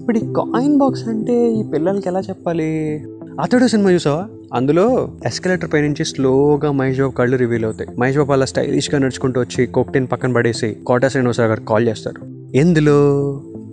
ఇప్పుడు ఈ coin box అంటే ఈ పిల్లలకి ఎలా చెప్పాలి? అతడు సినిమా చూసావా? అందులో ఎస్కలేటర్ పై నుంచి స్లోగా మహేష్ బాబు కళ్ళు రివీల్ అవుతాయి. మహేష్ బాబు అలా స్టైలిష్గా నడుచుకుంటూ వచ్చి కోక్టిన్ పక్కన పడేసి కోటా శ్రీనివాసరావు గారు కాల్ చేస్తారు. ఎందులో?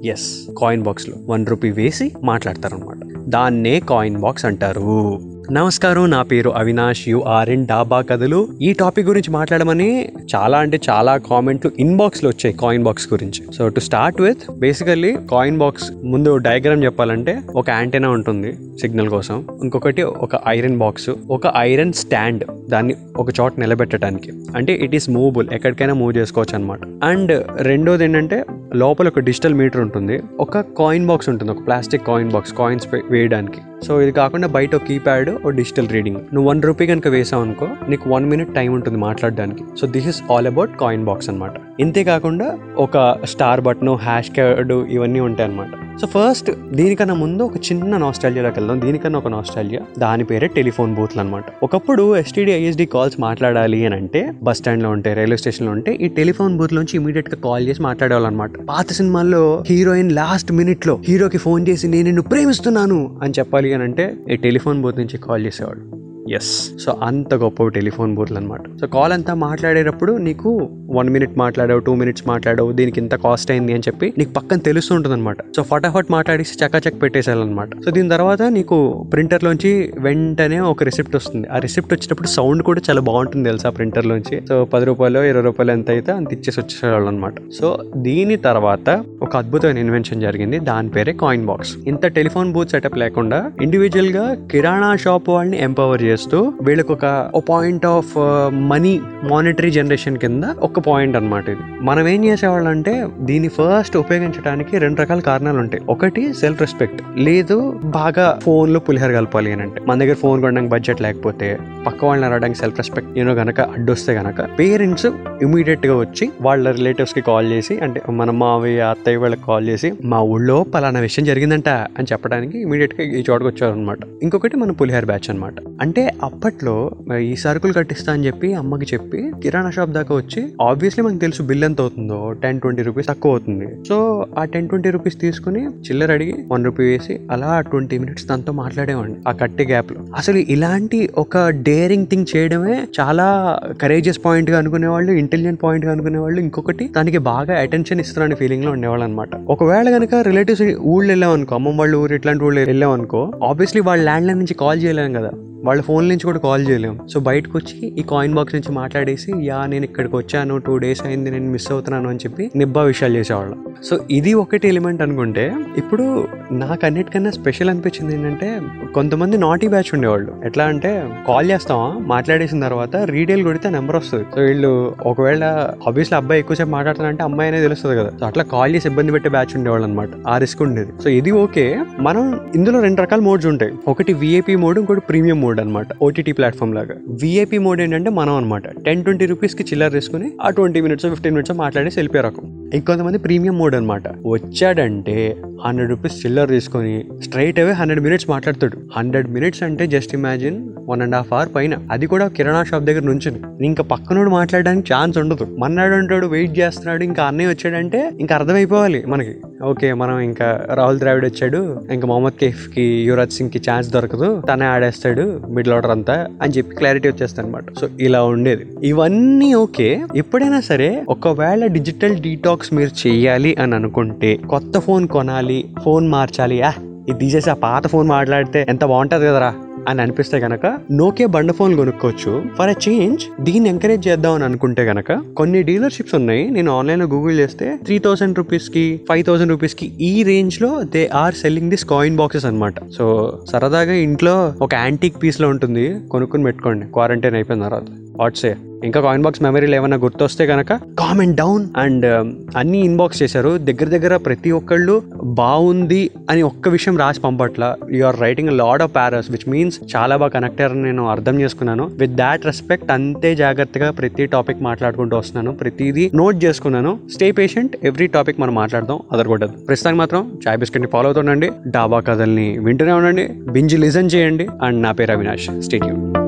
ఎస్ కాయిన్ బాక్స్లో. వన్ రూపీ వేసి మాట్లాడతారు అనమాట దాన్నే కాయిన్ బాక్స్ అంటారు. నమస్కారం నా పేరు అవినాష్ యు ఆర్ ఇన్ డాబా కథలు. ఈ టాపిక్ గురించి మాట్లాడమని చాలా అంటే చాలా కామెంట్లు ఇన్బాక్స్లో వచ్చాయి కాయిన్ బాక్స్ గురించి. So to start with basically coin box ముందు డయాగ్రామ్ చెప్పాలంటే ఒక యాంటెనా ఉంటుంది. సిగ్నల్ కోసం. ఇంకొకటి ఒక ఐరన్ బాక్స్. ఒక ఐరన్ స్టాండ్ దాన్ని ఒక చోట నిలబెట్టడానికి. అంటే ఇట్ ఈస్ మూవబుల్ ఎక్కడికైనా మూవ్ చేసుకోవచ్చు అనమాట అండ్ రెండోది ఏంటంటే లోపల ఒక డిజిటల్ మీటర్ ఉంటుంది. ఒక కాయిన్ బాక్స్ ఉంటుంది. ఒక ప్లాస్టిక్ కాయిన్ బాక్స్ కాయిన్స్ వేయడానికి. సో ఇది కాకుండా బయట ఒక కీప్యాడ్ ఒక డిజిటల్ రీడింగ్. నువ్వు వన్ రూపీ కనుక వేసావు అనుకో నీకు వన్ మినిట్ టైం ఉంటుంది మాట్లాడడానికి. So this is all about coin box అనమాట ఇంతే కాకుండా ఒక స్టార్ బటన్ హ్యాష్ కార్డు ఇవన్నీ ఉంటాయి అనమాట సో ఫస్ట్ దీనికన్నా ముందు ఒక చిన్న నాస్టాలియాలోకి వెళ్దాం. దీనికన్నా ఒక నాస్టాలియా దాని పేరే టెలిఫోన్ బూత్లు అనమాట ఒకప్పుడు ఎస్టీడీ ఐఎస్డి కాల్స్ మాట్లాడాలి అని అంటే బస్ స్టాండ్లో ఉంటే రైల్వే స్టేషన్లో ఉంటే ఈ టెలిఫోన్ బూత్ లోంచి ఇమీడియట్గా కాల్ చేసి మాట్లాడేవాళ్ళు అనమాట పాత సినిమాల్లో హీరోయిన్ లాస్ట్ మినిట్లో హీరోకి ఫోన్ చేసి నేను నిన్ను ప్రేమిస్తున్నాను? అని చెప్పాలి అని అంటే ఈ టెలిఫోన్ బూత్ నుంచి కాల్ చేసేవాడు ఎస్ సో అంత గొప్ప టెలిఫోన్ బూత్లు అనమాట సో కాల్ అంతా మాట్లాడేటప్పుడు నీకు వన్ మినిట్ మాట్లాడావు టూ మినిట్స్ మాట్లాడావు దీనికి ఇంత కాస్ట్ అయింది అని చెప్పి నీకు పక్కన తెలుస్తుంటుంది అనమాట సో ఫటాఫట్ మాట్లాడేసి చకాచక్ పెట్టేసేయాలన్నమాట. సో దీని తర్వాత నీకు ప్రింటర్లోంచి వెంటనే ఒక రిసిప్ట్ వస్తుంది. ఆ రిసిప్ట్ వచ్చేటప్పుడు సౌండ్ కూడా చాలా బాగుంటుంది తెలుసా ప్రింటర్లోంచి సో పది రూపాయలు ఇరవై రూపాయలు ఎంత అయితే అంత ఇచ్చేసి వచ్చేసేవాళ్ళు అనమాట సో దీని తర్వాత ఒక అద్భుతమైన ఇన్వెన్షన్ జరిగింది. దాని పేరే కాయిన్ బాక్స్ ఇంత టెలిఫోన్ బూత్ సెటప్ లేకుండా ఇండివిజువల్గా కిరాణా షాప్ వాళ్ళని ఎంపవర్ చేస్తూ వీళ్ళకి ఒక point of money monetary generation కింద ఒక పాయింట్ అనమాట ఇది. మనం ఏం చేసేవాళ్ళం అంటే దీన్ని ఫస్ట్ ఉపయోగించడానికి రెండు రకాల కారణాలు ఉంటాయి. ఒకటి సెల్ఫ్ రెస్పెక్ట్ లేదు బాగా ఫోన్లో పులిహోర కలపాలి అని అంటే. మన దగ్గర ఫోన్ కొనడానికి బడ్జెట్ లేకపోతే పక్క వాళ్ళని అడగడానికి సెల్ఫ్ రెస్పెక్ట్ నేను గనక అడ్డొస్తే గనక పేరెంట్స్ ఇమీడియట్గా వచ్చి వాళ్ళ రిలేటివ్స్కి కాల్ చేసి అంటే మన మావయ్య అత్తయ్య వాళ్ళకి కాల్ చేసి మా ఊళ్ళో పలానా విషయం జరిగిందంట అని చెప్పడానికి ఇమీడియట్గా ఈ చోటకు వచ్చారు అనమాట ఇంకొకటి మన పులిహార్ బ్యాచ్ అనమాట అంటే అప్పట్లో ఈ సరుకులు కట్టిస్తా అని చెప్పి అమ్మకి చెప్పి కిరాణా షాప్ దాకా వచ్చి ఆబ్వియస్లీ మనకు తెలుసు బిల్ ఎంత అవుతుందో టెన్ ట్వంటీ రూపీస్ తక్కువ అవుతుంది. సో ఆ టెన్ ట్వంటీ రూపీస్ తీసుకుని చిల్లర అడిగి వన్ రూపీ వేసి అలా ట్వంటీ మినిట్స్ దాంతో మాట్లాడేవాడిని ఆ కట్టే గ్యాప్లో. అసలు ఇలాంటి ఒక డేరింగ్ థింగ్ చేయడమే చాలా కరేజియస్ పాయింట్గా అనుకునే వాళ్ళు ఇంటెలిజెంట్ పాయింట్గా అనుకునే వాళ్ళు ఇంకొకటి దానికి బాగా అటెన్షన్ ఇస్తున్న ఫీలింగ్లో ఉండేవాళ్ళు అనమాట ఒకవేళ కనుక రిలేటివ్స్ ఊళ్ళు వెళ్ళాం అనుకో అమ్మమ్మ వాళ్ళ ఊరు ఇట్లాంటి ఊళ్ళు వెళ్ళాం అనుకో ఆబ్వియస్లీ వాళ్ళ ల్యాండ్ లైన్ నుంచి కాల్ చేయలేం కదా. వాళ్ళ ఫోన్ నుంచి కూడా కాల్ చేయలేం. సో బయటకు వచ్చి ఈ కాయిన్ బాక్స్ నుంచి మాట్లాడేసి యా నేను ఇక్కడికి వచ్చాను టూ డేస్ అయింది నేను మిస్ అవుతున్నాను అని చెప్పి నిబ్బా విషయాలు చేసేవాళ్ళం. సో ఇది ఒకటి ఎలిమెంట్ అనుకుంటే ఇప్పుడు నాకు అన్నిటికన్నా స్పెషల్ అనిపించింది ఏంటంటే కొంతమంది నాటీ బ్యాచ్ ఉండేవాళ్ళు. ఎట్లా అంటే కాల్ చేస్తామా మాట్లాడేసిన తర్వాత రీటైల్ కొడితే నెంబర్ వస్తుంది. సో వీళ్ళు ఒకవేళ ఆబ్వియస్లీ అబ్బాయి ఎక్కువసేపు మాట్లాడుతున్నారంటే అమ్మాయి అనేది తెలుస్తుంది కదా. సో అట్లా కాల్ చేసి ఇబ్బంది పెట్టే బ్యాచ్ ఉండేవాళ్ళు అనమాట ఆ రిస్క్ ఉండేది. సో ఇది ఓకే. మనం ఇందులో రెండు రకాల మోడ్స్ ఉంటాయి. ఒకటి విఐపి మోడ్ ఇంకోటి ప్రీమియం మోడ్. అనమాట ఓటీటీ ప్లాట్ఫామ్ లాగా. విఐపి మోడ్ ఏంటంటే మనం అనమాట టెన్ ట్వంటీ రూపీస్కి చిల్లర తీసుకుని ఆ ట్వంటీ మినిట్స్ ఫిఫ్టీన్ మినిట్స్ మాట్లాడేసి వెళ్ళిపోయే రకం. ఇంకొంతమంది ప్రీమియం మోడ్ అనమాట వచ్చాడంటే హండ్రెడ్ రూపీస్ చిల్లర తీసుకొని స్ట్రైట్ అవే హండ్రెడ్ మినిట్స్ మాట్లాడతాడు. హండ్రెడ్ మినిట్స్ అంటే just imagine one and half hour పైన. అది కూడా కిరాణా షాప్ దగ్గర నుంచి ఇంకా పక్కనోడు మాట్లాడడానికి ఛాన్స్ ఉండదు. మన్నాడు అంటాడు వెయిట్ చేస్తున్నాడు ఇంకా అన్నయ్య వచ్చాడంటే ఇంకా అర్థమైపోవాలి మనకి. ఓకే మనం ఇంకా రాహుల్ ద్రావిడ్ వచ్చాడు ఇంకా మొహమ్మద్ కేఫ్కి యువరాజ్ సింగ్కి ఛాన్స్ దొరకదు తనే ఆడేస్తాడు మిడిల్ ఆర్డర్ అంతా అని చెప్పి క్లారిటీ వచ్చేస్తాను అనమాట సో ఇలా ఉండేది. ఇవన్నీ ఓకే. ఎప్పుడైనా సరే ఒకవేళ డిజిటల్ డీటాక్స్ మీరు చేయాలి అని అనుకుంటే కొత్త ఫోన్ కొనాలి ఫోన్ మార్చాలి. ఆ ఇది తీసేసి ఆ పాత ఫోన్ మాట్లాడితే ఎంత బాగుంటది కదరా అని అనిపిస్తే గనక నోకియా బండ ఫోన్ కొనుక్కోవచ్చు. ఫర్ అ చేంజ్ దీన్ని ఎంకరేజ్ చేద్దాం అని అనుకుంటే గనక కొన్ని డీలర్షిప్స్ ఉన్నాయి. నేను ఆన్లైన్లో గూగుల్ చేస్తే త్రీ థౌసండ్ రూపీస్కి ఫైవ్ థౌసండ్ రూపీస్కి ఈ రేంజ్లో they are selling this coin boxes అనమాట సో సరదాగా ఇంట్లో ఒక యాంటీక్ పీస్లో ఉంటుంది. కొనుక్కొని పెట్టుకోండి. క్వారంటైన్ అయిపోయిన తర్వాత. వాట్సే ఇంకా కాయిన్ బాక్స్ మెమరీలు ఏమైనా గుర్తొస్తే కనుక కామెంట్ డౌన్ అండ్ అన్ని ఇన్బాక్స్ చేశారు. దగ్గర దగ్గర ప్రతి ఒక్కళ్ళు బాగుంది అని ఒక్క విషయం రాసి పంపట్ల. You are writing lot of paras which means చాలా బాగా కనెక్ట్ అయ్యారని నేను అర్థం చేసుకున్నాను. విత్ దాట్ రెస్పెక్ట్ అంతే జాగ్రత్తగా ప్రతి టాపిక్ మాట్లాడుకుంటూ వస్తున్నాను. ప్రతిదీ నోట్ చేసుకున్నాను. స్టే పేషెంట్ ఎవ్రీ టాపిక్ మనం మాట్లాడదాం. అదరగొట్టదు. ప్రస్తుతానికి మాత్రం చాయ్ బిస్కెట్ని ఫాలో అవుతుండండి డాబా కథల్ని వింటూనే ఉండండి. బింజి లిజన్ చేయండి. అండ్ నా పేరు అవినాష్. స్టేట్యూన్